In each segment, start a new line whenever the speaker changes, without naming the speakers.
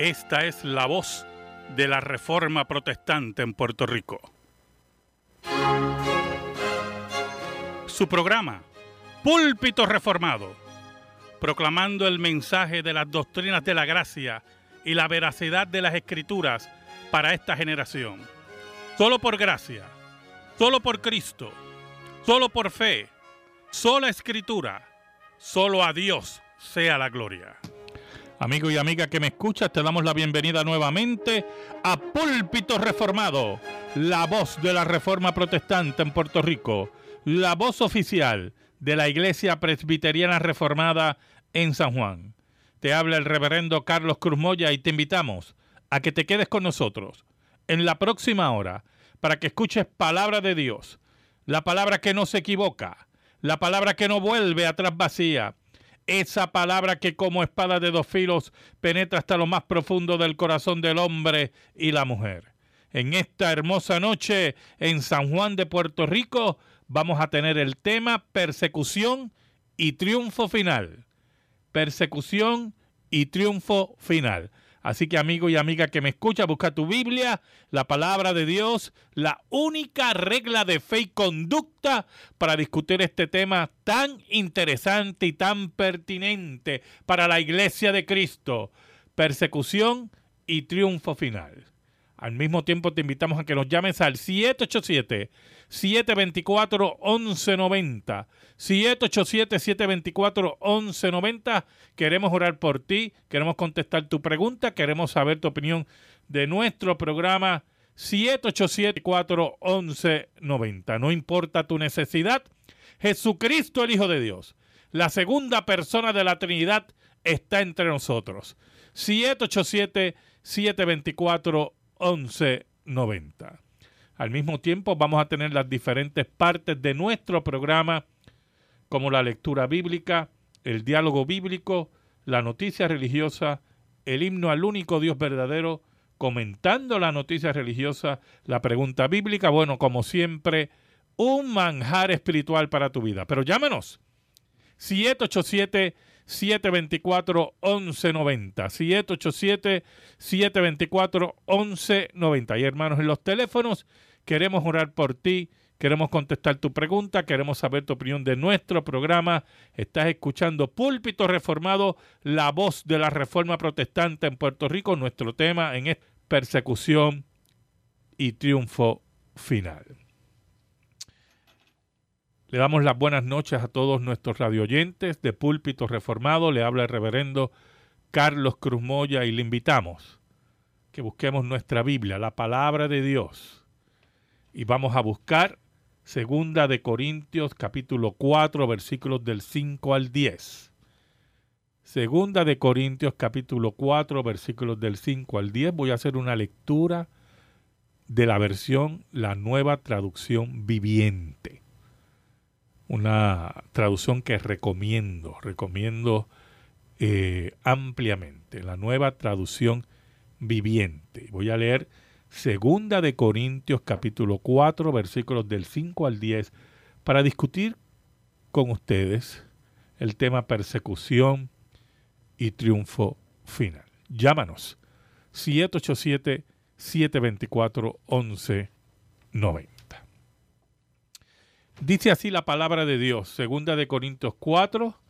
Esta es la voz de la Reforma Protestante en Puerto Rico. Su programa, Púlpito Reformado, proclamando el mensaje de las doctrinas de la gracia y la veracidad de las escrituras para esta generación. Solo por gracia, solo por Cristo, solo por fe, sola escritura, solo a Dios sea la gloria. Amigo y amiga que me escuchas, te damos la bienvenida nuevamente a Púlpito Reformado, la voz de la Reforma Protestante en Puerto Rico, la voz oficial de la Iglesia Presbiteriana Reformada en San Juan. Te habla el reverendo Carlos Cruz Moya y te invitamos a que te quedes con nosotros en la próxima hora para que escuches palabra de Dios, la palabra que no se equivoca, la palabra que no vuelve atrás vacía, esa palabra que como espada de dos filos penetra hasta lo más profundo del corazón del hombre y la mujer. En esta hermosa noche en San Juan de Puerto Rico vamos a tener el tema persecución y triunfo final. Persecución y triunfo final. Así que amigo y amiga que me escucha, busca tu Biblia, la palabra de Dios, la única regla de fe y conducta para discutir este tema tan interesante y tan pertinente para la iglesia de Cristo. Persecución y triunfo final. Al mismo tiempo te invitamos a que nos llames al 787-724-1190. 787-724-1190. Queremos orar por ti, queremos contestar tu pregunta, queremos saber tu opinión de nuestro programa 787-41190. No importa tu necesidad, Jesucristo el Hijo de Dios, la segunda persona de la Trinidad, está entre nosotros. 787 724 1190. Al mismo tiempo vamos a tener las diferentes partes de nuestro programa, como la lectura bíblica, el diálogo bíblico, la noticia religiosa, el himno al único Dios verdadero, comentando la noticia religiosa, la pregunta bíblica, bueno, como siempre, un manjar espiritual para tu vida. Pero llámanos, 787 724-1190. 787-724-1190. Y hermanos, en los teléfonos queremos orar por ti, queremos contestar tu pregunta, queremos saber tu opinión de nuestro programa. Estás escuchando Púlpito Reformado, la voz de la Reforma Protestante en Puerto Rico. Nuestro tema en es persecución y triunfo final. Le damos las buenas noches a todos nuestros radioyentes de Púlpito Reformado. Le habla el reverendo Carlos Cruz Moya y le invitamos que busquemos nuestra Biblia, la palabra de Dios. Y vamos a buscar Segunda de Corintios capítulo 4 versículos del 5 al 10. Segunda de Corintios capítulo 4 versículos del 5 al 10. Voy a hacer una lectura de la versión La Nueva Traducción Viviente una traducción que recomiendo, recomiendo eh, ampliamente, la nueva traducción viviente. Voy a leer Segunda de Corintios capítulo 4 versículos del 5 al 10 para discutir con ustedes el tema persecución y triunfo final. Llámanos 787 724 1190. Dice así la palabra de Dios, segunda de Corintios 4,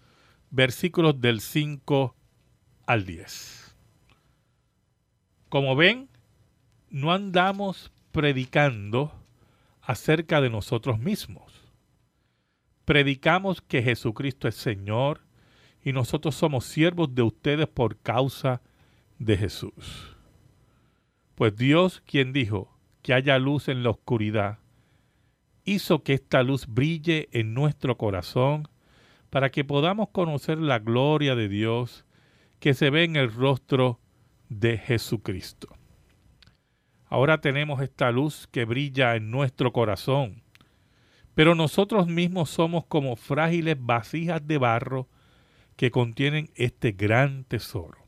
versículos del 5 al 10. Como ven, no andamos predicando acerca de nosotros mismos. Predicamos que Jesucristo es Señor y nosotros somos siervos de ustedes por causa de Jesús. Pues Dios, quien dijo que haya luz en la oscuridad, hizo que esta luz brille en nuestro corazón para que podamos conocer la gloria de Dios que se ve en el rostro de Jesucristo. Ahora tenemos esta luz que brilla en nuestro corazón, pero nosotros mismos somos como frágiles vasijas de barro que contienen este gran tesoro.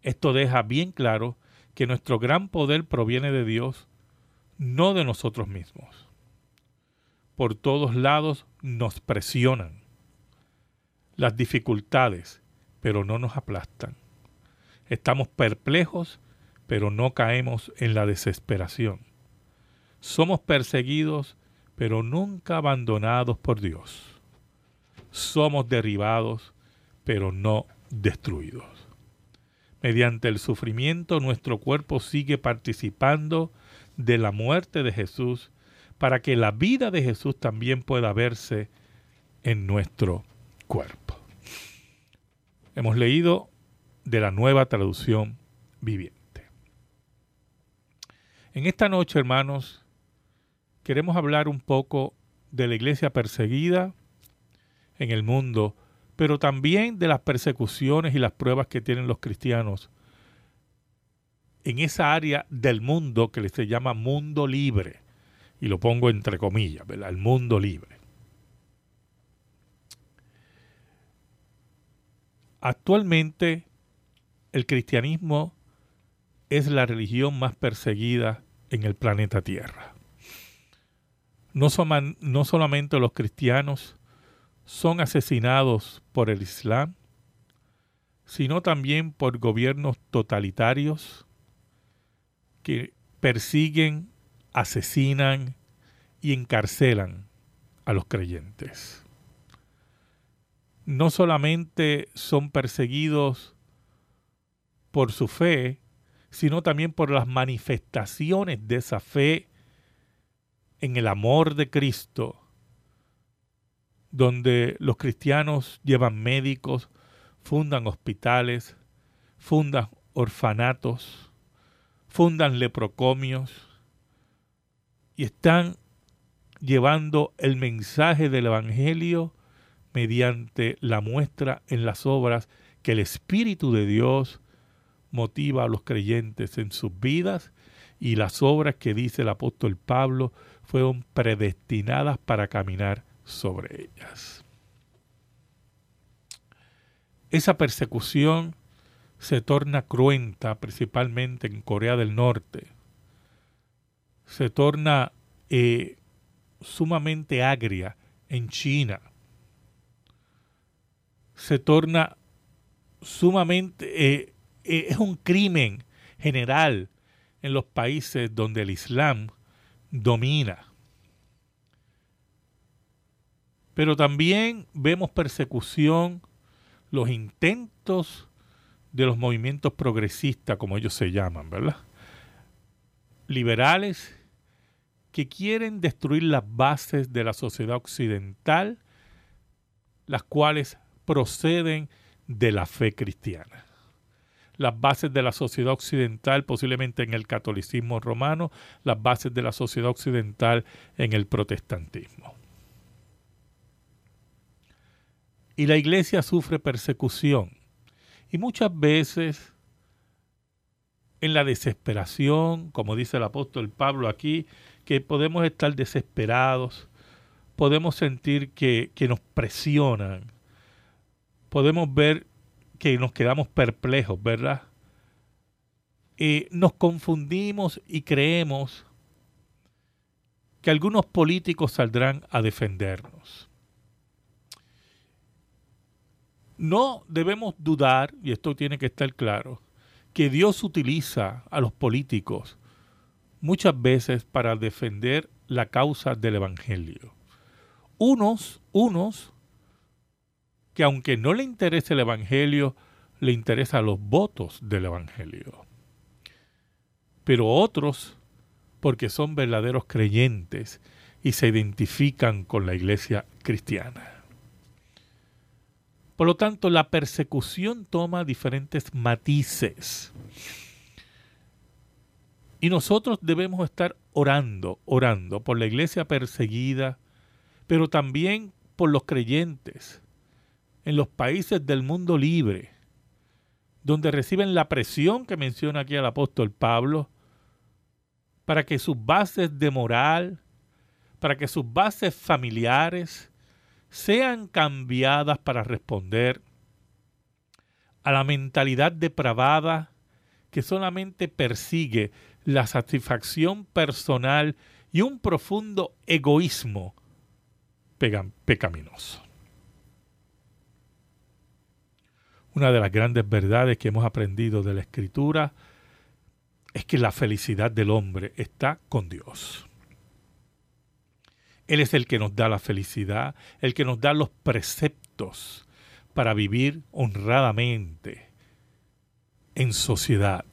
Esto deja bien claro que nuestro gran poder proviene de Dios no de nosotros mismos. Por todos lados nos presionan las dificultades, pero no nos aplastan. Estamos perplejos, pero no caemos en la desesperación. Somos perseguidos, pero nunca abandonados por Dios. Somos derribados, pero no destruidos. Mediante el sufrimiento nuestro cuerpo sigue participando de la muerte de Jesús para que la vida de Jesús también pueda verse en nuestro cuerpo. Hemos leído de la nueva traducción viviente. En esta noche, hermanos, queremos hablar un poco de la iglesia perseguida en el mundo, pero también de las persecuciones y las pruebas que tienen los cristianos en esa área del mundo que se llama mundo libre. Y lo pongo entre comillas, ¿verdad? El mundo libre. Actualmente el cristianismo es la religión más perseguida en el planeta Tierra. No, no, solamente los cristianos son asesinados por el Islam, sino también por gobiernos totalitarios que persiguen, asesinan y encarcelan a los creyentes. No solamente son perseguidos por su fe, sino también por las manifestaciones de esa fe en el amor de Cristo, donde los cristianos llevan médicos, fundan hospitales, fundan orfanatos, fundan leprocomios y están llevando el mensaje del Evangelio mediante la muestra en las obras que el Espíritu de Dios motiva a los creyentes en sus vidas y las obras que dice el apóstol Pablo fueron predestinadas para caminar sobre ellas. Esa persecución se torna cruenta, principalmente en Corea del Norte. Se torna eh, sumamente agria en China. Se torna sumamente... Eh, eh, es un crimen general en los países donde el Islam domina. Pero también vemos persecución, los intentos de los movimientos progresistas, como ellos se llaman, ¿verdad? Liberales que quieren destruir las bases de la sociedad occidental, las cuales proceden de la fe cristiana. Las bases de la sociedad occidental, posiblemente en el catolicismo romano, las bases de la sociedad occidental en el protestantismo. Y la iglesia sufre persecución y muchas veces en la desesperación, como dice el apóstol Pablo aquí, que podemos estar desesperados, podemos sentir que, nos presionan, podemos ver que nos quedamos perplejos, ¿verdad? Y nos confundimos y creemos que algunos políticos saldrán a defendernos. No debemos dudar, y esto tiene que estar claro, que Dios utiliza a los políticos muchas veces para defender la causa del Evangelio. Unos, unos, que aunque no le interese el Evangelio, le interesan los votos del Evangelio. Pero otros, porque son verdaderos creyentes y se identifican con la iglesia cristiana. Por lo tanto, la persecución toma diferentes matices. Y nosotros debemos estar orando, orando por la iglesia perseguida, pero también por los creyentes en los países del mundo libre, donde reciben la presión que menciona aquí el apóstol Pablo, para que sus bases de moral, para que sus bases familiares, sean cambiadas para responder a la mentalidad depravada que solamente persigue la satisfacción personal y un profundo egoísmo pecaminoso. Una de las grandes verdades que hemos aprendido de la Escritura es que la felicidad del hombre está con Dios. Él es el que nos da la felicidad, el que nos da los preceptos para vivir honradamente en sociedad.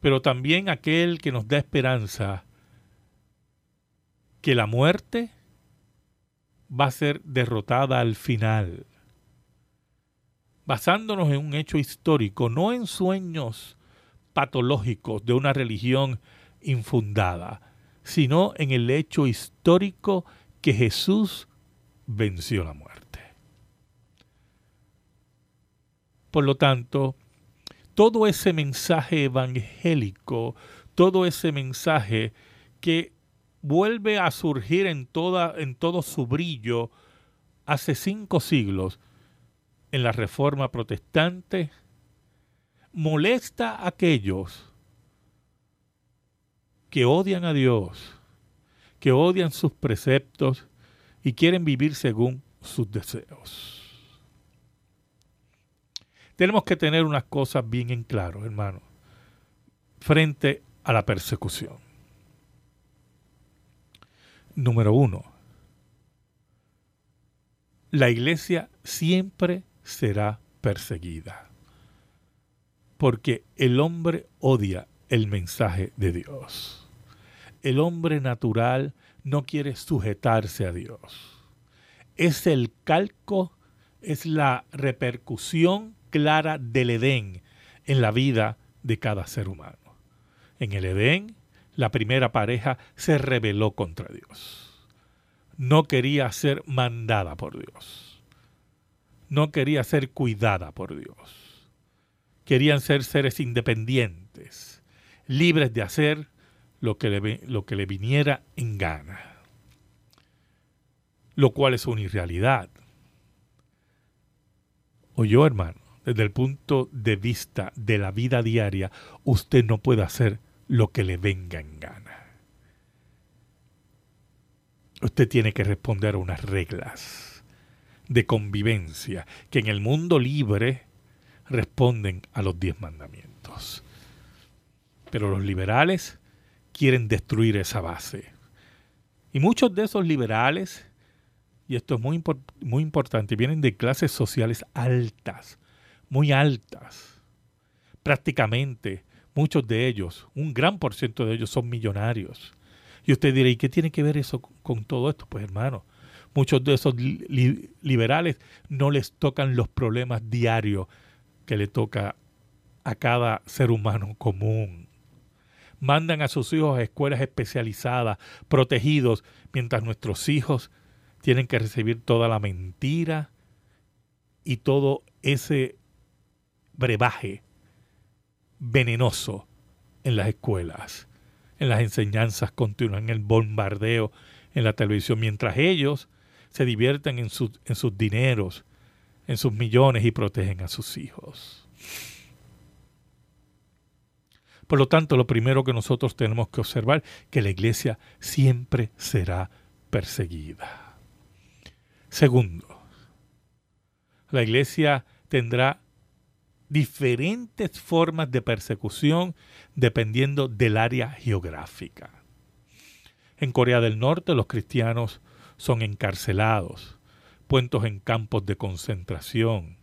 Pero también aquel que nos da esperanza que la muerte va a ser derrotada al final. Basándonos en un hecho histórico, no en sueños patológicos de una religión infundada, sino en el hecho histórico que Jesús venció la muerte. Por lo tanto, todo ese mensaje evangélico, todo ese mensaje que vuelve a surgir en, todo su brillo hace cinco siglos en la Reforma Protestante, molesta a aquellos que odian a Dios, que odian sus preceptos y quieren vivir según sus deseos. Tenemos que tener unas cosas bien en claro, hermano, frente a la persecución. Número uno, la iglesia siempre será perseguida, porque el hombre odia el mensaje de Dios el hombre natural no quiere sujetarse a Dios. Es el calco, es la repercusión clara del Edén en la vida de cada ser humano. En el Edén, la primera pareja se rebeló contra Dios. No quería ser mandada por Dios. No quería ser cuidada por Dios. Querían ser seres independientes, libres de hacer lo que le, lo que le viniera en gana, lo cual es una irrealidad. O yo, hermano, desde el punto de vista de la vida diaria, usted no puede hacer lo que le venga en gana. Usted tiene que responder a unas reglas de convivencia que en el mundo libre responden a los diez mandamientos. Pero los liberales quieren destruir esa base. Y muchos de esos liberales, y esto es muy, muy importante, vienen de clases sociales altas, muy altas. Prácticamente muchos de ellos, un gran por ciento de ellos son millonarios. Y usted dirá, ¿y qué tiene que ver eso con todo esto? Pues hermano, muchos de esos liberales no les tocan los problemas diarios que le toca a cada ser humano común mandan a sus hijos a escuelas especializadas, protegidos, mientras nuestros hijos tienen que recibir toda la mentira y todo ese brebaje venenoso en las escuelas, en las enseñanzas continuas, en el bombardeo en la televisión, mientras ellos se divierten en, en sus dineros, en sus millones y protegen a sus hijos. Por lo tanto, lo primero que nosotros tenemos que observar que la iglesia siempre será perseguida. Segundo, la iglesia tendrá diferentes formas de persecución dependiendo del área geográfica. En Corea del Norte los cristianos son encarcelados, puestos en campos de concentración,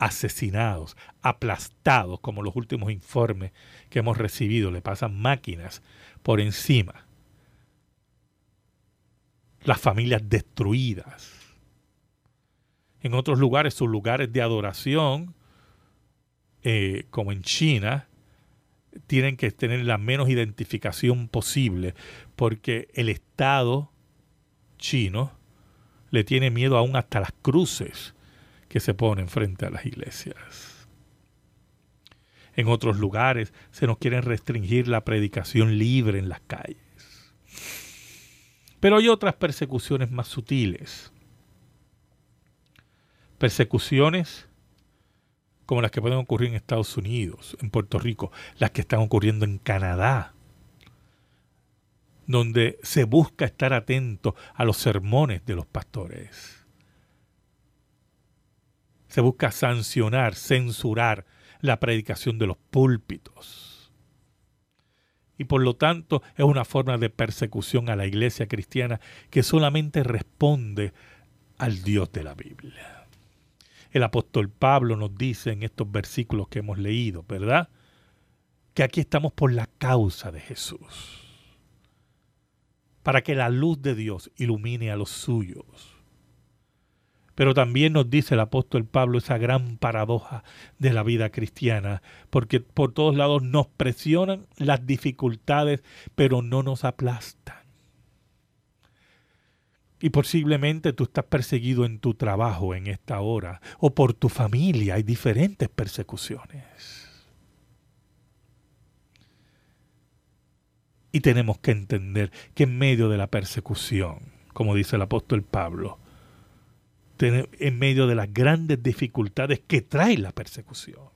asesinados, aplastados, como los últimos informes que hemos recibido, le pasan máquinas por encima. Las familias destruidas. En otros lugares, sus lugares de adoración, eh, como en China, tienen que tener la menos identificación posible, porque el Estado chino le tiene miedo aún hasta las cruces que se ponen frente a las iglesias. En otros lugares se nos quiere restringir la predicación libre en las calles. Pero hay otras persecuciones más sutiles. Persecuciones como las que pueden ocurrir en Estados Unidos, en Puerto Rico, las que están ocurriendo en Canadá, donde se busca estar atento a los sermones de los pastores Se busca sancionar, censurar la predicación de los púlpitos. Y por lo tanto es una forma de persecución a la iglesia cristiana que solamente responde al Dios de la Biblia. El apóstol Pablo nos dice en estos versículos que hemos leído, ¿verdad? Que aquí estamos por la causa de Jesús, para que la luz de Dios ilumine a los suyos. Pero también nos dice el apóstol Pablo esa gran paradoja de la vida cristiana, porque por todos lados nos presionan las dificultades, pero no nos aplastan. Y posiblemente tú estás perseguido en tu trabajo en esta hora o por tu familia. Hay diferentes persecuciones. Y tenemos que entender que en medio de la persecución, como dice el apóstol Pablo, en medio de las grandes dificultades que trae la persecución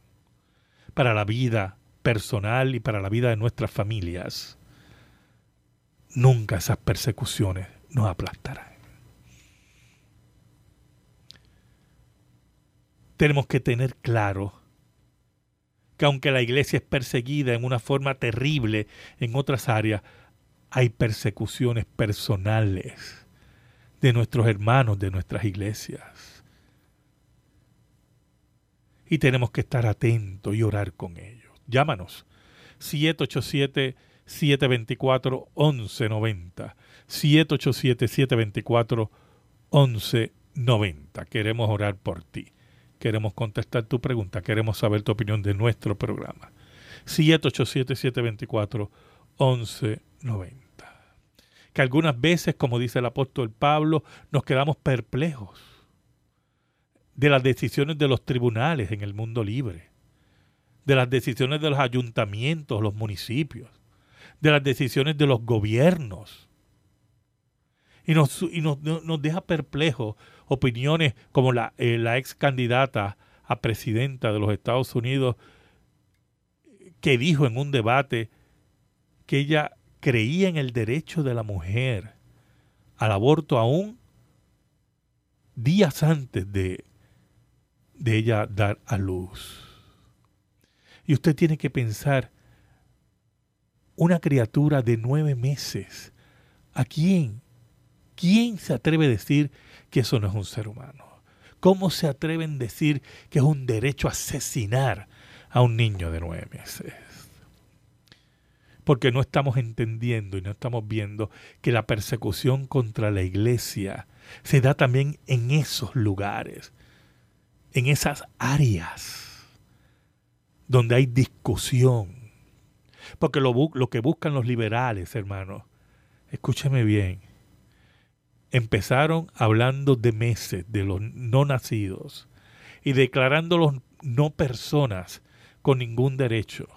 para la vida personal y para la vida de nuestras familias, nunca esas persecuciones nos aplastarán. tenemos que tener claro que aunque la iglesia es perseguida en una forma terrible en otras áreas, hay persecuciones personales de nuestros hermanos, de nuestras iglesias. Y tenemos que estar atentos y orar con ellos. Llámanos 787-724-1190. 787-724-1190. Queremos orar por ti queremos contestar tu pregunta, queremos saber tu opinión de nuestro programa. 787-724-1190. Que algunas veces, como dice el apóstol Pablo, nos quedamos perplejos de las decisiones de los tribunales en el mundo libre, de las decisiones de los ayuntamientos, los municipios, de las decisiones de los gobiernos. Y nos, y nos, nos deja perplejos opiniones como la, eh, la ex candidata a presidenta de los Estados Unidos, que dijo en un debate que ella creía en el derecho de la mujer al aborto aún días antes de, de ella dar a luz. Y usted tiene que pensar, una criatura de nueve meses, ¿a quién? ¿Quién se atreve a decir que eso no es un ser humano? ¿Cómo se atreven a decir que es un derecho asesinar a un niño de nueve meses? Porque no estamos entendiendo y no estamos viendo que la persecución contra la iglesia se da también en esos lugares, en esas áreas donde hay discusión. Porque lo, que buscan los liberales, hermanos, escúcheme bien, empezaron hablando de meses, de los no nacidos, y declarándolos no personas con ningún derecho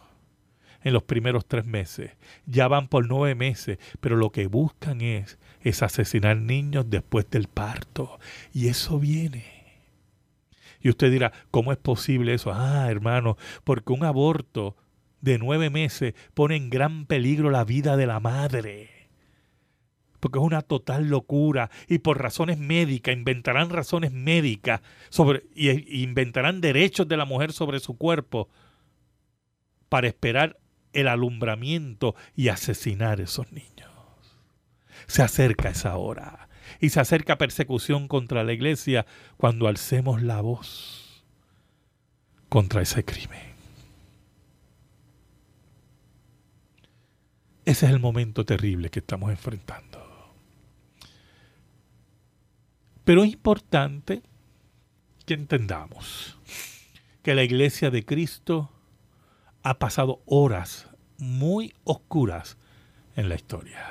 en los primeros tres meses. Ya van por nueve meses, pero lo que buscan es, es asesinar niños después del parto. Y eso viene. Y usted dirá, ¿cómo es posible eso? Ah, hermano, porque un aborto de nueve meses pone en gran peligro la vida de la madre porque es una total locura y por razones médicas inventarán razones médicas sobre y, inventarán derechos de la mujer sobre su cuerpo para esperar el alumbramiento y asesinar a esos niños. Se acerca esa hora y se acerca persecución contra la iglesia cuando alcemos la voz contra ese crimen. Ese es el momento terrible que estamos enfrentando. Pero es importante que entendamos que la iglesia de Cristo ha pasado horas muy oscuras en la historia.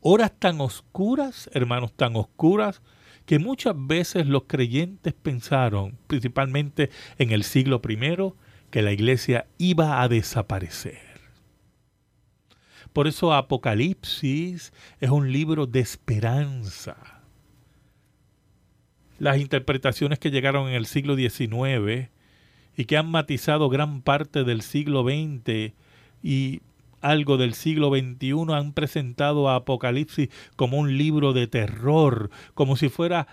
Horas tan oscuras, hermanos, tan oscuras, que muchas veces los creyentes pensaron, principalmente en el siglo I, que la iglesia iba a desaparecer. Por eso Apocalipsis es un libro de esperanza las interpretaciones que llegaron en el siglo XIX y que han matizado gran parte del siglo XX y algo del siglo XXI han presentado a Apocalipsis como un libro de terror, como si fuera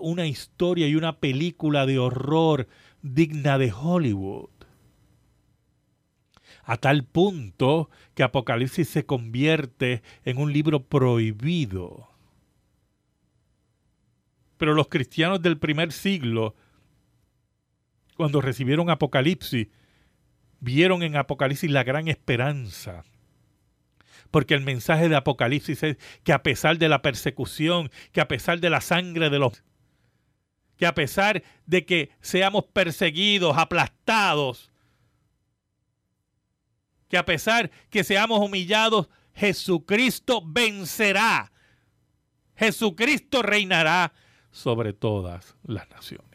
una historia y una película de horror digna de Hollywood. A tal punto que Apocalipsis se convierte en un libro prohibido. Pero los cristianos del primer siglo, cuando recibieron Apocalipsis, vieron en Apocalipsis la gran esperanza. Porque el mensaje de Apocalipsis es que a pesar de la persecución, que a pesar de la sangre de los... que a pesar de que seamos perseguidos, aplastados, que a pesar que seamos humillados, Jesucristo vencerá. Jesucristo reinará sobre todas las naciones.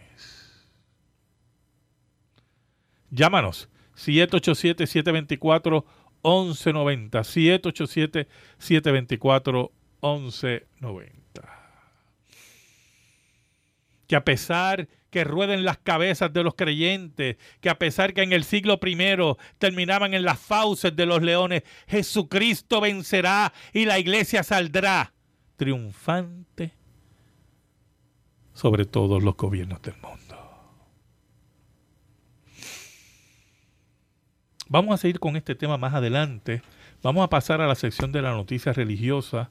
Llámanos 787-724-1190. 787-724-1190. Que a pesar que rueden las cabezas de los creyentes, que a pesar que en el siglo primero terminaban en las fauces de los leones, Jesucristo vencerá y la iglesia saldrá triunfante sobre todos los gobiernos del mundo. Vamos a seguir con este tema más adelante. Vamos a pasar a la sección de la noticia religiosa,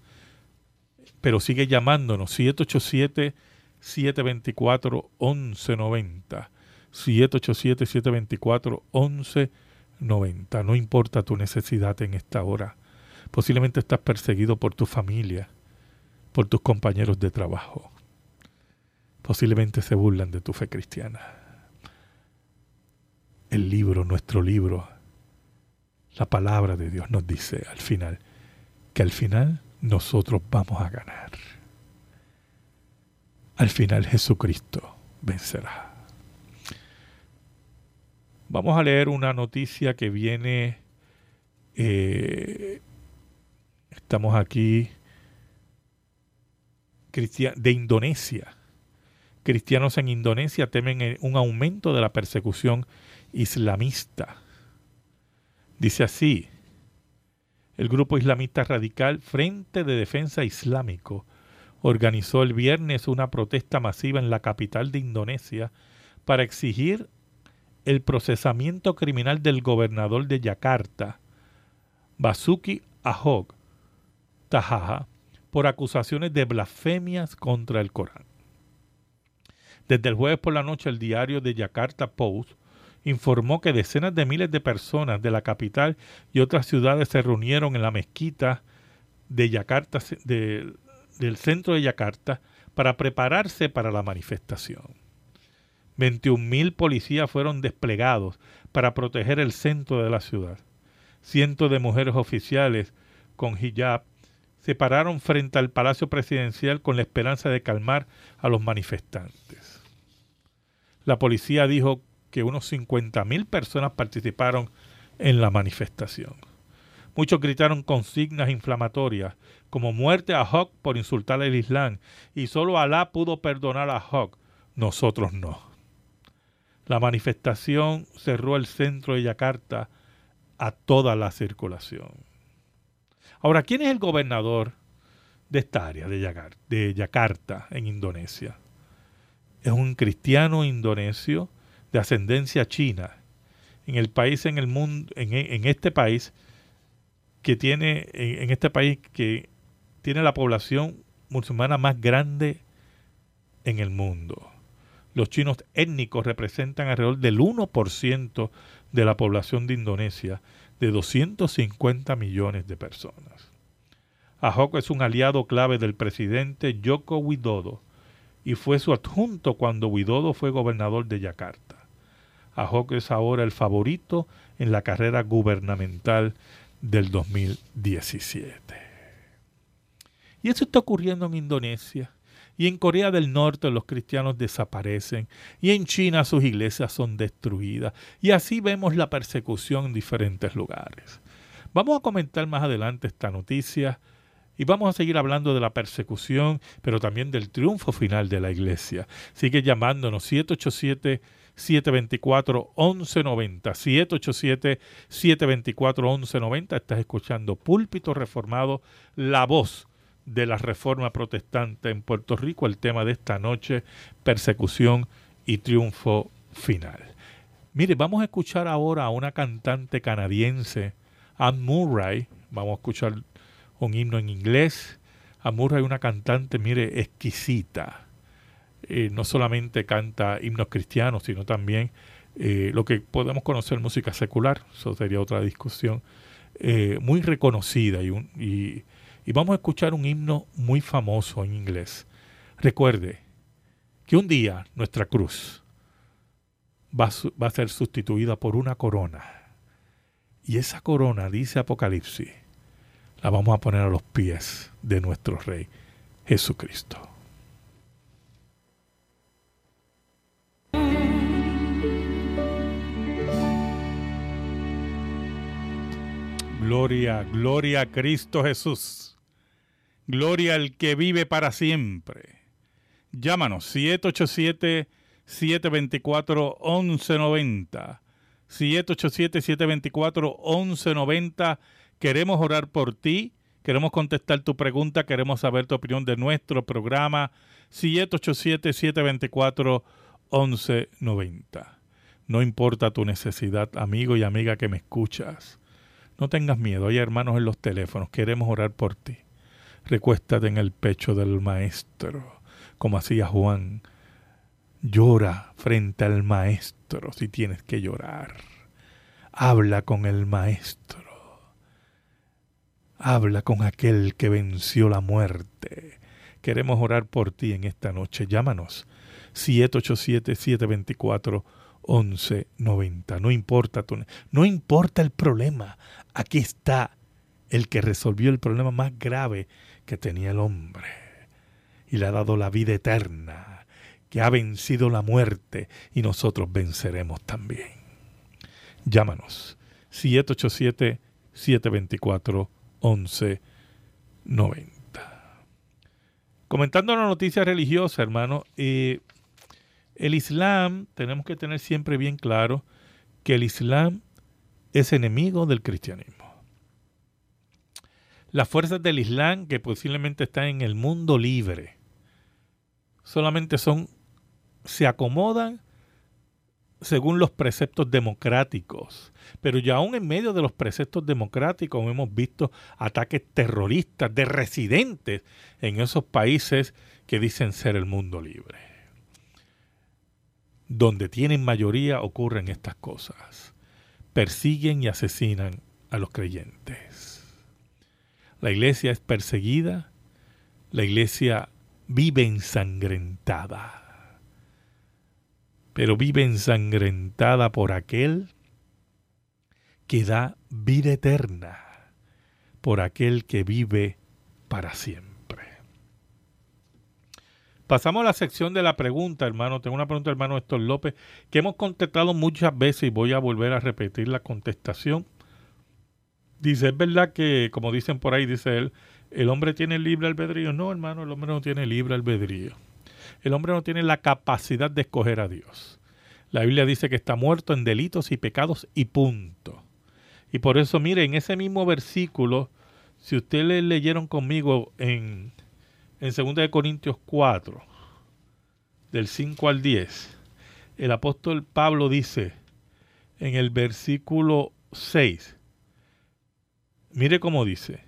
pero sigue llamándonos 787-724-1190. 787-724-1190. No importa tu necesidad en esta hora. Posiblemente estás perseguido por tu familia, por tus compañeros de trabajo. Posiblemente se burlan de tu fe cristiana. El libro, nuestro libro, la palabra de Dios nos dice al final que al final nosotros vamos a ganar. Al final Jesucristo vencerá. Vamos a leer una noticia que viene, eh, estamos aquí, de Indonesia. Cristianos en Indonesia temen un aumento de la persecución islamista Dice así, el grupo islamista radical Frente de Defensa Islámico organizó el viernes una protesta masiva en la capital de Indonesia para exigir el procesamiento criminal del gobernador de Yakarta, Basuki Ahok Tahaha, por acusaciones de blasfemias contra el Corán. Desde el jueves por la noche el diario de Yakarta Post informó que decenas de miles de personas de la capital y otras ciudades se reunieron en la mezquita de Yakarta, del centro de Yakarta para prepararse para la manifestación. 21.000 policías fueron desplegados para proteger el centro de la ciudad. Cientos de mujeres oficiales con hijab se pararon frente al Palacio Presidencial con la esperanza de calmar a los manifestantes. La policía dijo que unos 50.000 personas participaron en la manifestación. Muchos gritaron consignas inflamatorias, como muerte a Hawk por insultar al Islam, y solo Alá pudo perdonar a Hawk, nosotros no. La manifestación cerró el centro de Yakarta a toda la circulación. Ahora, ¿quién es el gobernador de esta área de de Yakarta en Indonesia? Es un cristiano indonesio de ascendencia china en el país en el mundo en, este país que tiene en, este país que tiene la población musulmana más grande en el mundo. Los chinos étnicos representan alrededor del 1% de la población de Indonesia, de 250 millones de personas. Ahok es un aliado clave del presidente Joko Widodo y fue su adjunto cuando Widodo fue gobernador de Yakarta. Ahok es ahora el favorito en la carrera gubernamental del 2017. Y eso está ocurriendo en Indonesia. Y en Corea del Norte los cristianos desaparecen. Y en China sus iglesias son destruidas. Y así vemos la persecución en diferentes lugares. Vamos a comentar más adelante esta noticia. Y vamos a seguir hablando de la persecución, pero también del triunfo final de la iglesia. Sigue llamándonos 787 724-1190. 787-724-1190. Estás escuchando Púlpito Reformado, la voz de la reforma protestante en Puerto Rico. El tema de esta noche, persecución y triunfo final. Mire, vamos a escuchar ahora a una cantante canadiense, Anne Murray. Vamos a escuchar un himno en inglés. Anne Murray una cantante, mire, exquisita eh, no solamente canta himnos cristianos, sino también eh, lo que podemos conocer música secular, eso sería otra discusión, eh, muy reconocida y, y, vamos a escuchar un himno muy famoso en inglés. Recuerde que un día nuestra cruz va, va a ser sustituida por una corona. Y esa corona, dice Apocalipsis, la vamos a poner a los pies de nuestro Rey Jesucristo. Gloria, gloria a Cristo Jesús. Gloria al que vive para siempre. Llámanos 787-724-1190. 787-724-1190. Queremos orar por ti. Queremos contestar tu pregunta. Queremos saber tu opinión de nuestro programa. 787-724-1190. No importa tu necesidad, amigo y amiga que me escuchas. No tengas miedo, hay hermanos en los teléfonos, queremos orar por ti. Recuéstate en el pecho del Maestro, como hacía Juan. Llora frente al Maestro si tienes que llorar. Habla con el Maestro. Habla con aquel que venció la muerte. Queremos orar por ti en esta noche. Llámanos 787 724 1190. No importa, tu, no importa el problema. Aquí está el que resolvió el problema más grave que tenía el hombre. Y le ha dado la vida eterna, que ha vencido la muerte y nosotros venceremos también. Llámanos 787-724-1190. Comentando la noticia religiosa, hermano, eh, el Islam, tenemos que tener siempre bien claro que el Islam es enemigo del cristianismo. Las fuerzas del Islam que posiblemente están en el mundo libre solamente son se acomodan según los preceptos democráticos. Pero ya aún en medio de los preceptos democráticos hemos visto ataques terroristas de residentes en esos países que dicen ser el mundo libre donde tienen mayoría ocurren estas cosas. Persiguen y asesinan a los creyentes. La iglesia es perseguida, la iglesia vive ensangrentada, pero vive ensangrentada por aquel que da vida eterna, por aquel que vive para siempre. Pasamos a la sección de la pregunta, hermano. Tengo una pregunta, hermano Héctor López, que hemos contestado muchas veces y voy a volver a repetir la contestación. Dice, ¿es verdad que, como dicen por ahí, dice él, el hombre tiene libre albedrío? No, hermano, el hombre no tiene libre albedrío. El hombre no tiene la capacidad de escoger a Dios. La Biblia dice que está muerto en delitos y pecados y punto. Y por eso, mire, en ese mismo versículo, si ustedes leyeron conmigo en en 2 Corintios 4, del 5 al 10, el apóstol Pablo dice en el versículo 6, mire cómo dice,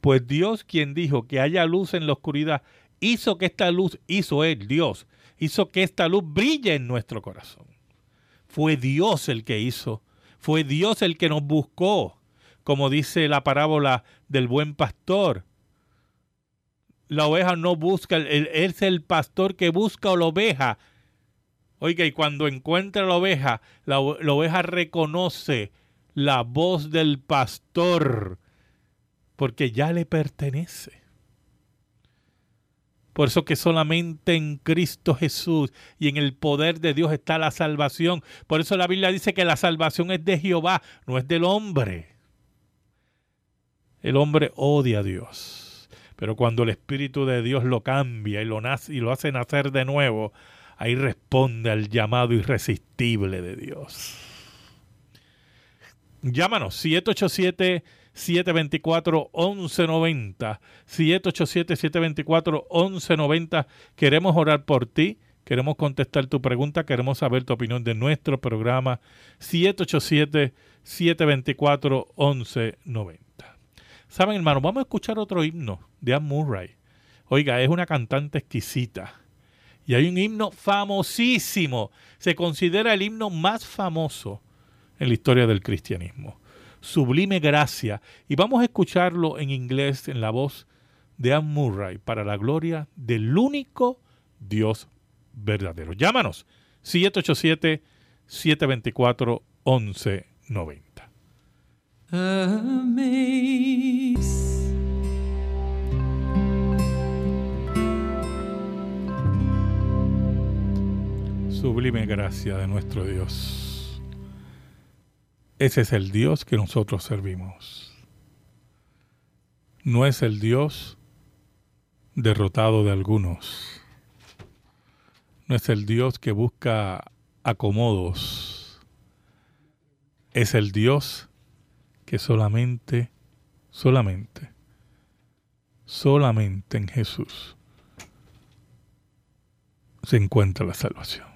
pues Dios quien dijo que haya luz en la oscuridad, hizo que esta luz, hizo Él, Dios, hizo que esta luz brille en nuestro corazón. Fue Dios el que hizo, fue Dios el que nos buscó, como dice la parábola del buen pastor la oveja no busca, él, es el pastor que busca a la oveja. Oiga, y cuando encuentra la oveja, la, oveja reconoce la voz del pastor, porque ya le pertenece. Por eso que solamente en Cristo Jesús y en el poder de Dios está la salvación. Por eso la Biblia dice que la salvación es de Jehová, no es del hombre. El hombre odia a Dios. Pero cuando el Espíritu de Dios lo cambia y lo, nace, y lo hace nacer de nuevo, ahí responde al llamado irresistible de Dios. Llámanos 787 724-1190. 787-724-1190. Queremos orar por ti. Queremos contestar tu pregunta. Queremos saber tu opinión de nuestro programa. 787-724-1190. Saben, hermano, vamos a escuchar otro himno de Anne Murray. Oiga, es una cantante exquisita. Y hay un himno famosísimo. Se considera el himno más famoso en la historia del cristianismo. Sublime Gracia. Y vamos a escucharlo en inglés en la voz de Anne Murray para la gloria del único Dios verdadero. Llámanos 787-724-1190. Sublime gracia de nuestro Dios. Ese es el Dios que nosotros servimos. No es el Dios derrotado de algunos. No es el Dios que busca acomodos. Es el Dios que solamente, solamente, solamente en Jesús se encuentra la salvación.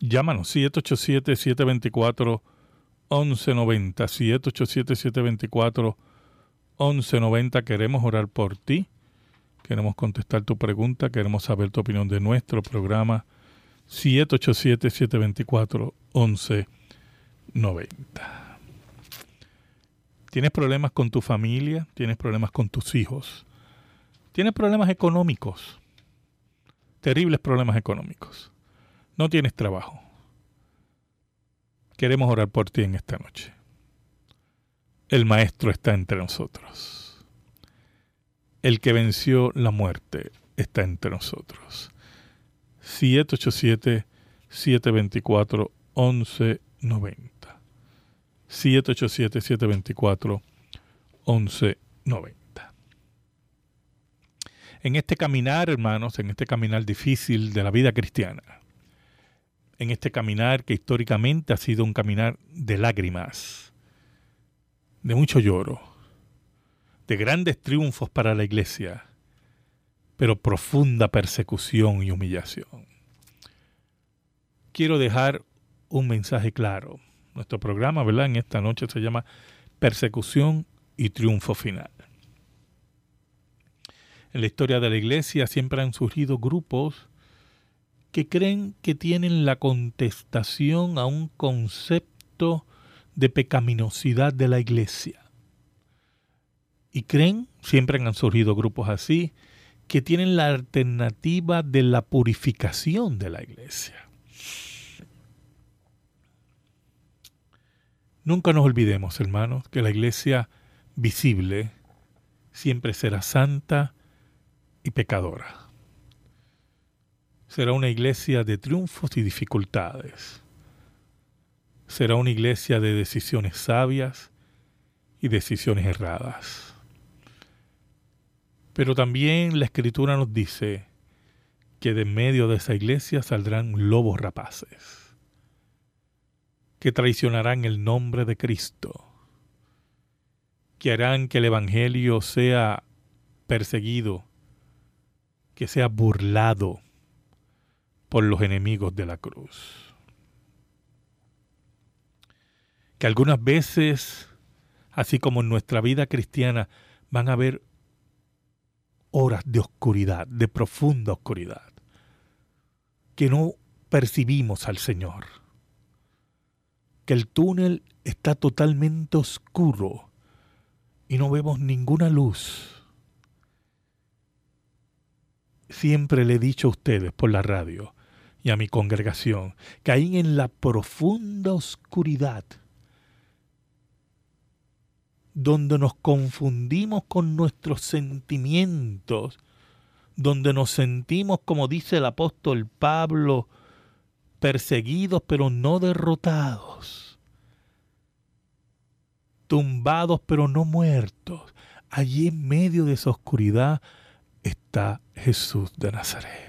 Llámanos 787-724-1190. 787-724-1190. Queremos orar por ti. Queremos contestar tu pregunta. Queremos saber tu opinión de nuestro programa. 787-724-1190. ¿Tienes problemas con tu familia? ¿Tienes problemas con tus hijos? ¿Tienes problemas económicos? Terribles problemas económicos no tienes trabajo. Queremos orar por ti en esta noche. El Maestro está entre nosotros. El que venció la muerte está entre nosotros. 787-724-1190. 787-724-1190. En este caminar, hermanos, en este caminar difícil de la vida cristiana, en este caminar que históricamente ha sido un caminar de lágrimas, de mucho lloro, de grandes triunfos para la iglesia, pero profunda persecución y humillación. Quiero dejar un mensaje claro. Nuestro programa, ¿verdad? En esta noche se llama Persecución y Triunfo Final. En la historia de la iglesia siempre han surgido grupos que creen que tienen la contestación a un concepto de pecaminosidad de la iglesia. Y creen, siempre han surgido grupos así, que tienen la alternativa de la purificación de la iglesia. Nunca nos olvidemos, hermanos, que la iglesia visible siempre será santa y pecadora será una iglesia de triunfos y dificultades. Será una iglesia de decisiones sabias y decisiones erradas. Pero también la escritura nos dice que de medio de esa iglesia saldrán lobos rapaces, que traicionarán el nombre de Cristo, que harán que el Evangelio sea perseguido, que sea burlado, por los enemigos de la cruz. Que algunas veces, así como en nuestra vida cristiana, van a haber horas de oscuridad, de profunda oscuridad, que no percibimos al Señor, que el túnel está totalmente oscuro y no vemos ninguna luz. Siempre le he dicho a ustedes por la radio, y a mi congregación, caí en la profunda oscuridad, donde nos confundimos con nuestros sentimientos, donde nos sentimos, como dice el apóstol Pablo, perseguidos pero no derrotados, tumbados pero no muertos. Allí en medio de esa oscuridad está Jesús de Nazaret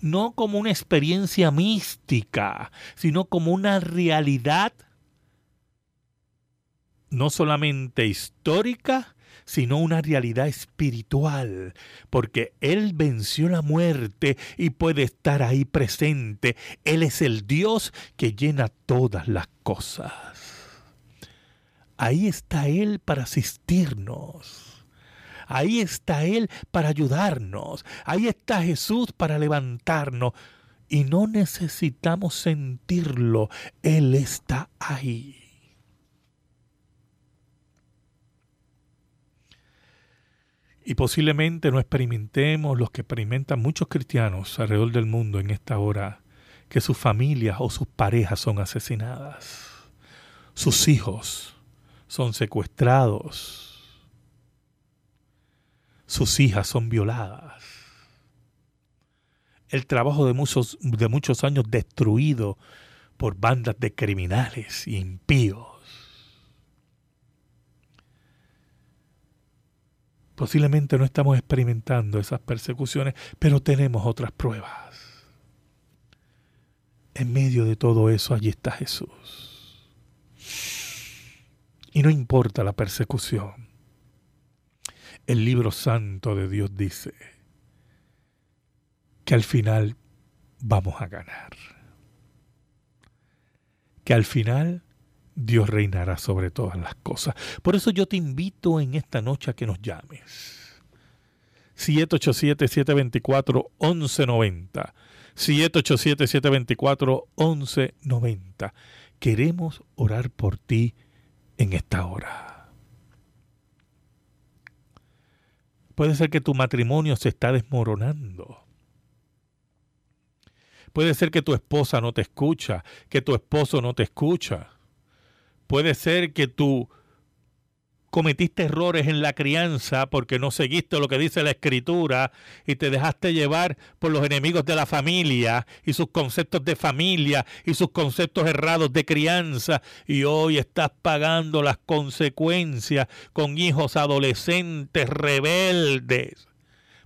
no como una experiencia mística, sino como una realidad no solamente histórica, sino una realidad espiritual, porque Él venció la muerte y puede estar ahí presente. Él es el Dios que llena todas las cosas. Ahí está Él para asistirnos. Ahí está Él para ayudarnos. Ahí está Jesús para levantarnos. Y no necesitamos sentirlo. Él está ahí. Y posiblemente no experimentemos los que experimentan muchos cristianos alrededor del mundo en esta hora, que sus familias o sus parejas son asesinadas, sus hijos son secuestrados, sus hijas son violadas, el trabajo de muchos, de muchos años destruido por bandas de criminales impíos Posiblemente no estamos experimentando esas persecuciones, pero tenemos otras pruebas. En medio de todo eso, allí está Jesús. Y no importa la persecución. El libro santo de Dios dice que al final vamos a ganar. Que al final Dios reinará sobre todas las cosas. Por eso yo te invito en esta noche a que nos llames. 787-724-1190. 787-724-1190. Queremos orar por ti en esta hora. Puede ser que tu matrimonio se está desmoronando. Puede ser que tu esposa no te escucha, que tu esposo no te escucha Puede ser que tú cometiste errores en la crianza porque no seguiste lo que dice la escritura y te dejaste llevar por los enemigos de la familia y sus conceptos de familia y sus conceptos errados de crianza y hoy estás pagando las consecuencias con hijos adolescentes rebeldes,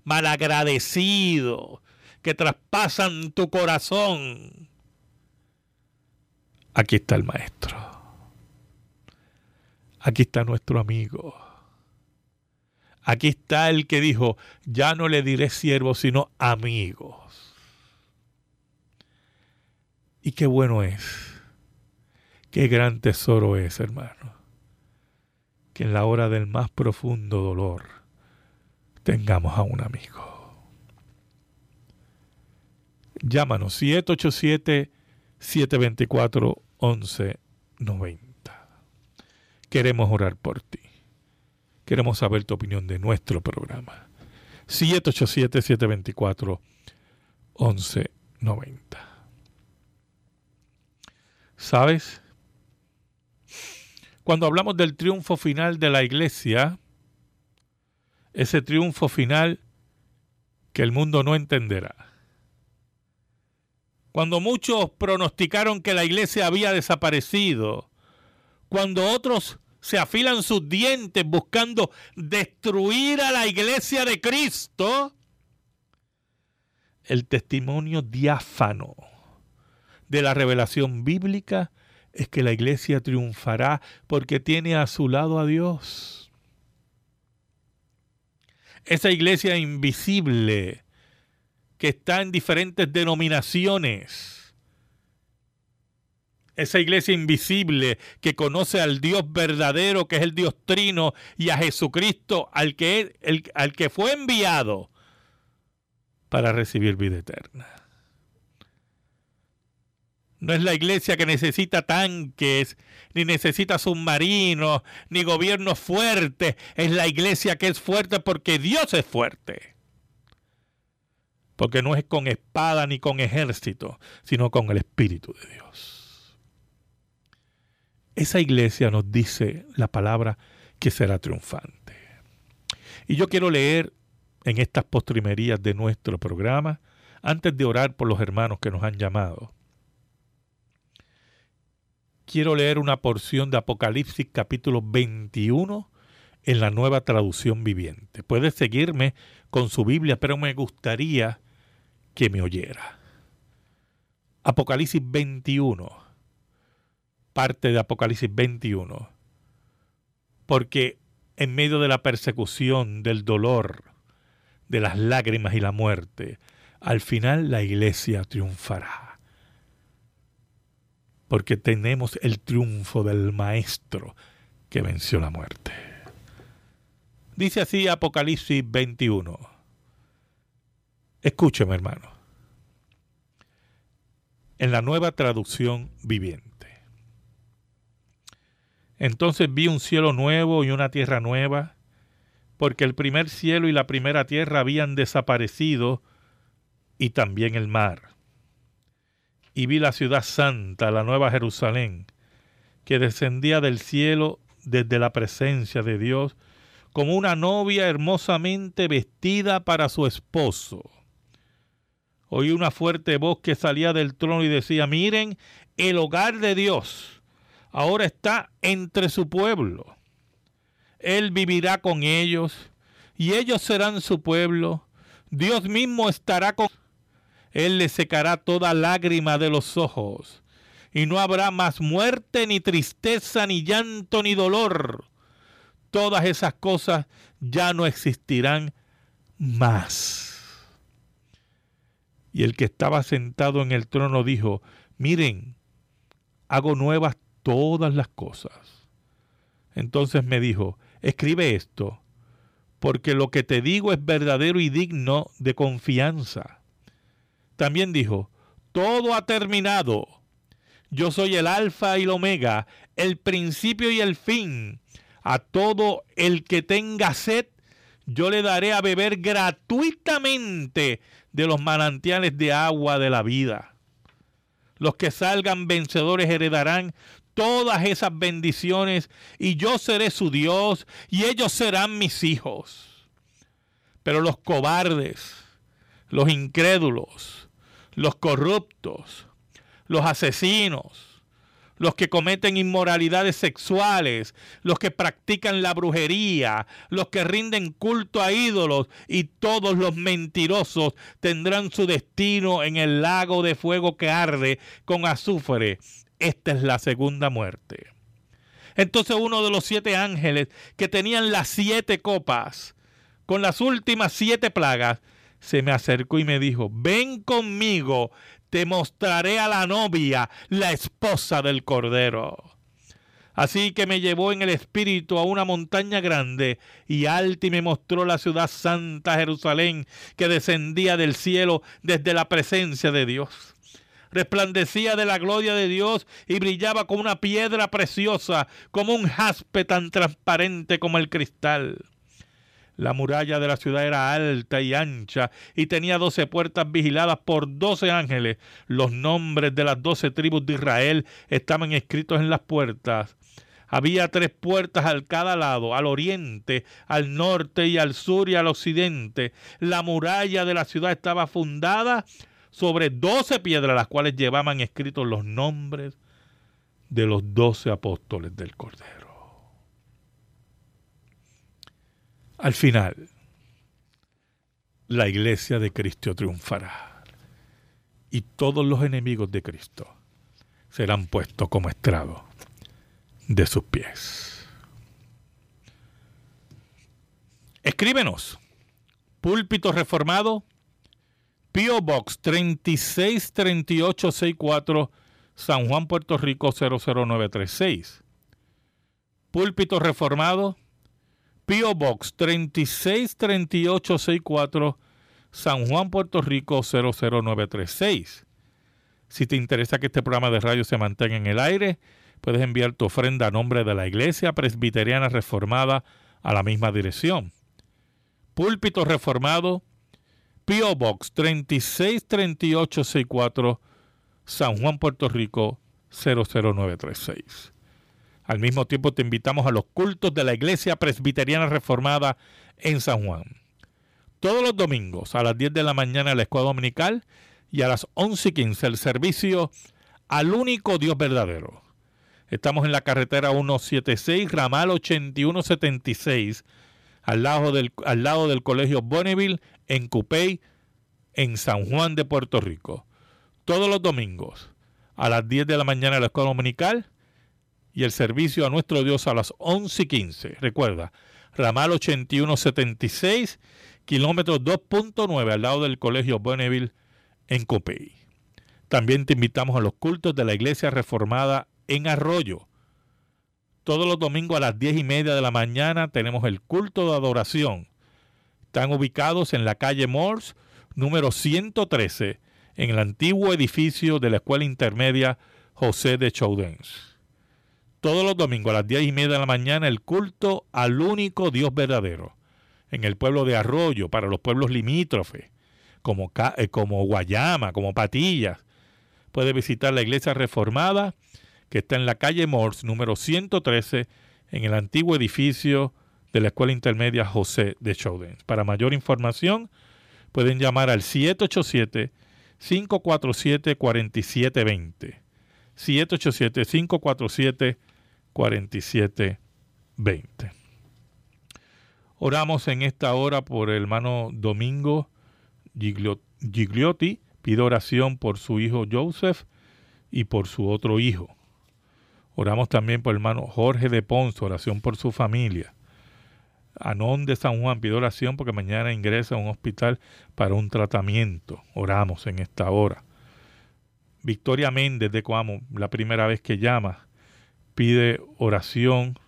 malagradecidos, que traspasan tu corazón. Aquí está el maestro. Aquí está nuestro amigo. Aquí está el que dijo, ya no le diré siervos, sino amigos. Y qué bueno es, qué gran tesoro es, hermano, que en la hora del más profundo dolor tengamos a un amigo. Llámanos 787 724 1190 queremos orar por ti. Queremos saber tu opinión de nuestro programa. 787-724-1190. ¿Sabes? Cuando hablamos del triunfo final de la iglesia, ese triunfo final que el mundo no entenderá. Cuando muchos pronosticaron que la iglesia había desaparecido, cuando otros se afilan sus dientes buscando destruir a la iglesia de Cristo, el testimonio diáfano de la revelación bíblica es que la iglesia triunfará porque tiene a su lado a Dios. Esa iglesia invisible que está en diferentes denominaciones esa iglesia invisible que conoce al Dios verdadero, que es el Dios trino, y a Jesucristo, al que, al que fue enviado para recibir vida eterna. No es la iglesia que necesita tanques, ni necesita submarinos, ni gobiernos fuertes. Es la iglesia que es fuerte porque Dios es fuerte. Porque no es con espada ni con ejército, sino con el Espíritu de Dios. Esa iglesia nos dice la palabra que será triunfante. Y yo quiero leer en estas postrimerías de nuestro programa, antes de orar por los hermanos que nos han llamado, quiero leer una porción de Apocalipsis capítulo 21 en la nueva traducción viviente. Puede seguirme con su Biblia, pero me gustaría que me oyera. Apocalipsis 21, parte de Apocalipsis 21, porque en medio de la persecución, del dolor, de las lágrimas y la muerte, al final la iglesia triunfará. Porque tenemos el triunfo del Maestro que venció la muerte. Dice así Apocalipsis 21. Escúcheme hermano. En la nueva traducción viviente. Entonces vi un cielo nuevo y una tierra nueva, porque el primer cielo y la primera tierra habían desaparecido, y también el mar. Y vi la ciudad santa, la nueva Jerusalén, que descendía del cielo desde la presencia de Dios, como una novia hermosamente vestida para su esposo. Oí una fuerte voz que salía del trono y decía, miren, el hogar de Dios ahora está entre su pueblo. Él vivirá con ellos y ellos serán su pueblo. Dios mismo estará con Él le secará toda lágrima de los ojos y no habrá más muerte, ni tristeza, ni llanto, ni dolor todas esas cosas ya no existirán más. Y el que estaba sentado en el trono dijo, miren, hago nuevas todas las cosas. Entonces me dijo, escribe esto, porque lo que te digo es verdadero y digno de confianza. También dijo, todo ha terminado. Yo soy el alfa y el omega, el principio y el fin. A todo el que tenga sed, yo le daré a beber gratuitamente de los manantiales de agua de la vida. Los que salgan vencedores heredarán todas esas bendiciones y yo seré su Dios y ellos serán mis hijos. Pero los cobardes, los incrédulos, los corruptos, los asesinos, los que cometen inmoralidades sexuales, los que practican la brujería, los que rinden culto a ídolos y todos los mentirosos tendrán su destino en el lago de fuego que arde con azufre. Esta es la segunda muerte. Entonces uno de los siete ángeles que tenían las siete copas, con las últimas siete plagas, se me acercó y me dijo, ven conmigo te mostraré a la novia, la esposa del Cordero. Así que me llevó en el espíritu a una montaña grande y alta y me mostró la ciudad santa Jerusalén que descendía del cielo desde la presencia de Dios. Resplandecía de la gloria de Dios y brillaba como una piedra preciosa, como un jaspe tan transparente como el cristal. La muralla de la ciudad era alta y ancha y tenía doce puertas vigiladas por doce ángeles. Los nombres de las doce tribus de Israel estaban escritos en las puertas. Había tres puertas al cada lado, al oriente, al norte y al sur y al occidente. La muralla de la ciudad estaba fundada sobre doce piedras, las cuales llevaban escritos los nombres de los doce apóstoles del Cordero. Al final, la iglesia de Cristo triunfará y todos los enemigos de Cristo serán puestos como estrado de sus pies. Escríbenos. Púlpito Reformado, Pio Box 363864, San Juan, Puerto Rico 00936. Púlpito Reformado, P.O. Box 363864, San Juan, Puerto Rico 00936. Si te interesa que este programa de radio se mantenga en el aire, puedes enviar tu ofrenda a nombre de la Iglesia Presbiteriana Reformada a la misma dirección. Púlpito Reformado, P.O. Box 363864, San Juan, Puerto Rico 00936. Al mismo tiempo te invitamos a los cultos de la Iglesia Presbiteriana Reformada en San Juan. Todos los domingos a las 10 de la mañana la escuela dominical y a las 11 y 15 el servicio al único Dios verdadero. Estamos en la carretera 176, ramal 8176, al lado del, al lado del colegio Bonneville, en Cupey, en San Juan de Puerto Rico. Todos los domingos a las 10 de la mañana la escuela dominical y el servicio a nuestro Dios a las 11 y 15. Recuerda, ramal 8176, kilómetro 2.9 al lado del colegio Bonneville en Copey. También te invitamos a los cultos de la iglesia reformada en Arroyo. Todos los domingos a las 10 y media de la mañana tenemos el culto de adoración. Están ubicados en la calle Morse, número 113, en el antiguo edificio de la Escuela Intermedia José de Chaudens. Todos los domingos a las 10 y media de la mañana el culto al único Dios verdadero. En el pueblo de Arroyo, para los pueblos limítrofes, como, eh, como Guayama, como Patillas. Puede visitar la iglesia reformada que está en la calle Morse, número 113, en el antiguo edificio de la Escuela Intermedia José de Chaudens. Para mayor información, pueden llamar al 787-547-4720. 787-547-4720. Oramos en esta hora por el hermano Domingo Gigliotti. Pido oración por su hijo Joseph y por su otro hijo. Oramos también por hermano Jorge de Ponce, oración por su familia. Anón de San Juan, pido oración porque mañana ingresa a un hospital para un tratamiento. Oramos en esta hora. Victoria Méndez de Coamo, la primera vez que llama, pide oración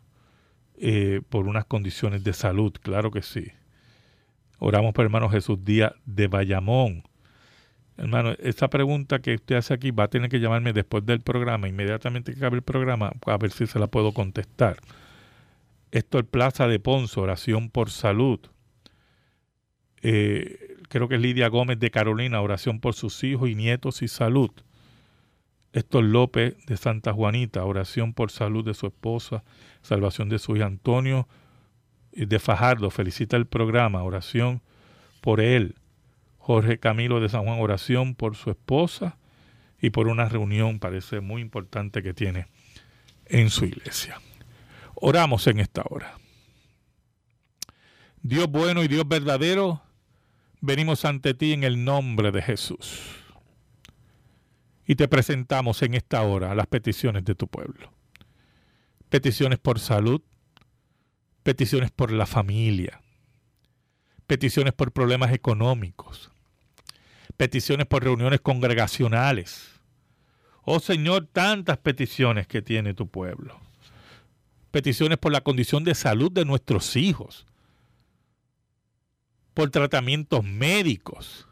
eh, por unas condiciones de salud, claro que sí. Oramos por hermano Jesús Díaz de Bayamón. Hermano, esta pregunta que usted hace aquí va a tener que llamarme después del programa, inmediatamente que acabe el programa, a ver si se la puedo contestar. Esto es Plaza de Ponzo, oración por salud. Eh, creo que es Lidia Gómez de Carolina, oración por sus hijos y nietos y salud. Héctor López de Santa Juanita, oración por salud de su esposa, salvación de su hijo Antonio de Fajardo, felicita el programa, oración por él. Jorge Camilo de San Juan, oración por su esposa y por una reunión, parece muy importante que tiene en su iglesia. Oramos en esta hora. Dios bueno y Dios verdadero, venimos ante ti en el nombre de Jesús. Y te presentamos en esta hora las peticiones de tu pueblo. Peticiones por salud, peticiones por la familia, peticiones por problemas económicos, peticiones por reuniones congregacionales. Oh Señor, tantas peticiones que tiene tu pueblo. Peticiones por la condición de salud de nuestros hijos, por tratamientos médicos.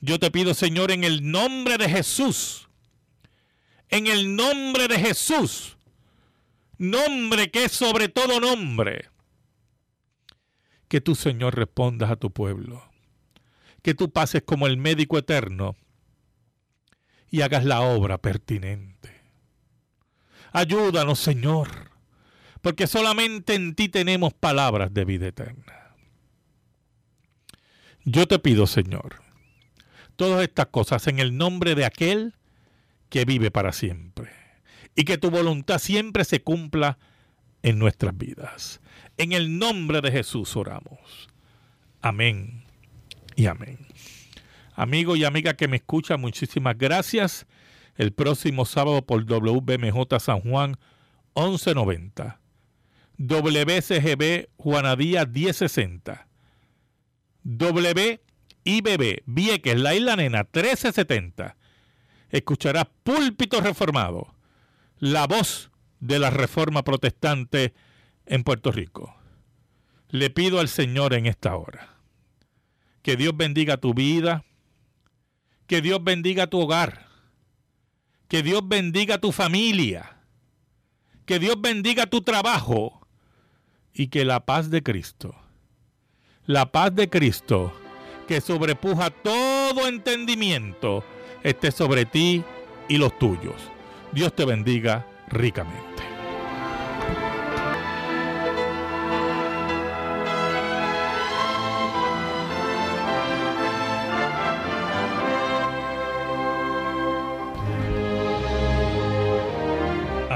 Yo te pido, Señor, en el nombre de Jesús, en el nombre de Jesús, nombre que es sobre todo nombre, que tú, Señor, respondas a tu pueblo que tú pases como el médico eterno y hagas la obra pertinente. Ayúdanos, Señor, porque solamente en ti tenemos palabras de vida eterna. Yo te pido, Señor, todas estas cosas en el nombre de aquel que vive para siempre y que tu voluntad siempre se cumpla en nuestras vidas. En el nombre de Jesús oramos. Amén y amén. Amigo y amiga que me escucha, muchísimas gracias. El próximo sábado por WBMJ San Juan 1190. WCGB Juanadía 1060. WIBB Vieques La Isla Nena 1370. Escuchará Púlpito Reformado, la voz de la Reforma Protestante en Puerto Rico. Le pido al Señor en esta hora que Dios bendiga tu vida. Que Dios bendiga tu hogar. Que Dios bendiga tu familia. Que Dios bendiga tu trabajo. Y que la paz de Cristo, la paz de Cristo, que sobrepuja todo entendimiento, esté sobre ti y los tuyos. Dios te bendiga ricamente.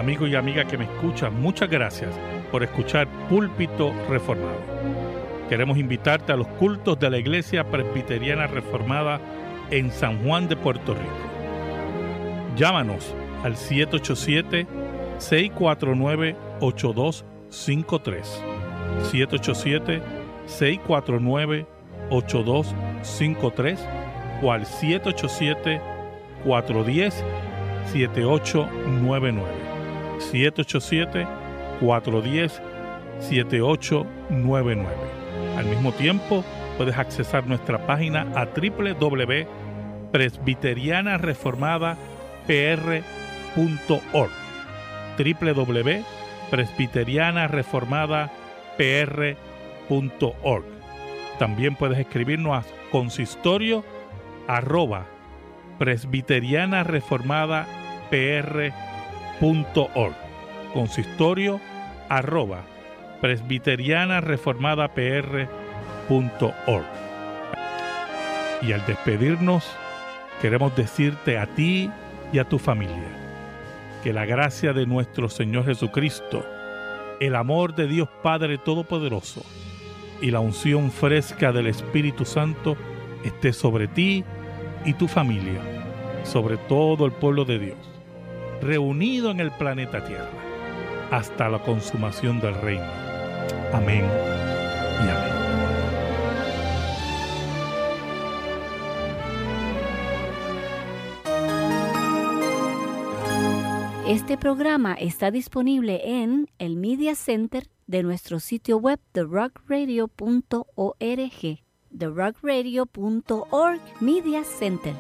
Amigo y amiga que me escuchan, muchas gracias por escuchar Púlpito Reformado. Queremos invitarte a los cultos de la Iglesia Presbiteriana Reformada en San Juan de Puerto Rico. Llámanos al 787-649-8253. 787-649-8253 o al 787-410-7899. 787-410-7899. Al mismo tiempo, puedes accesar nuestra página a www.presbiterianareformadapr.org www.presbiterianareformadapr.org También puedes escribirnos a consistorio arroba presbiterianareformadapr.org consistorio arroba presbiterianareformadapr.org Y al despedirnos, queremos decirte a ti y a tu familia que la gracia de nuestro Señor Jesucristo, el amor de Dios Padre Todopoderoso y la unción fresca del Espíritu Santo esté sobre ti y tu familia, sobre todo el pueblo de Dios, reunido en el planeta Tierra, hasta la consumación del reino. Amén y amén.
Este programa está disponible en el Media Center de nuestro sitio web therockradio.org therockradio.org Media Center.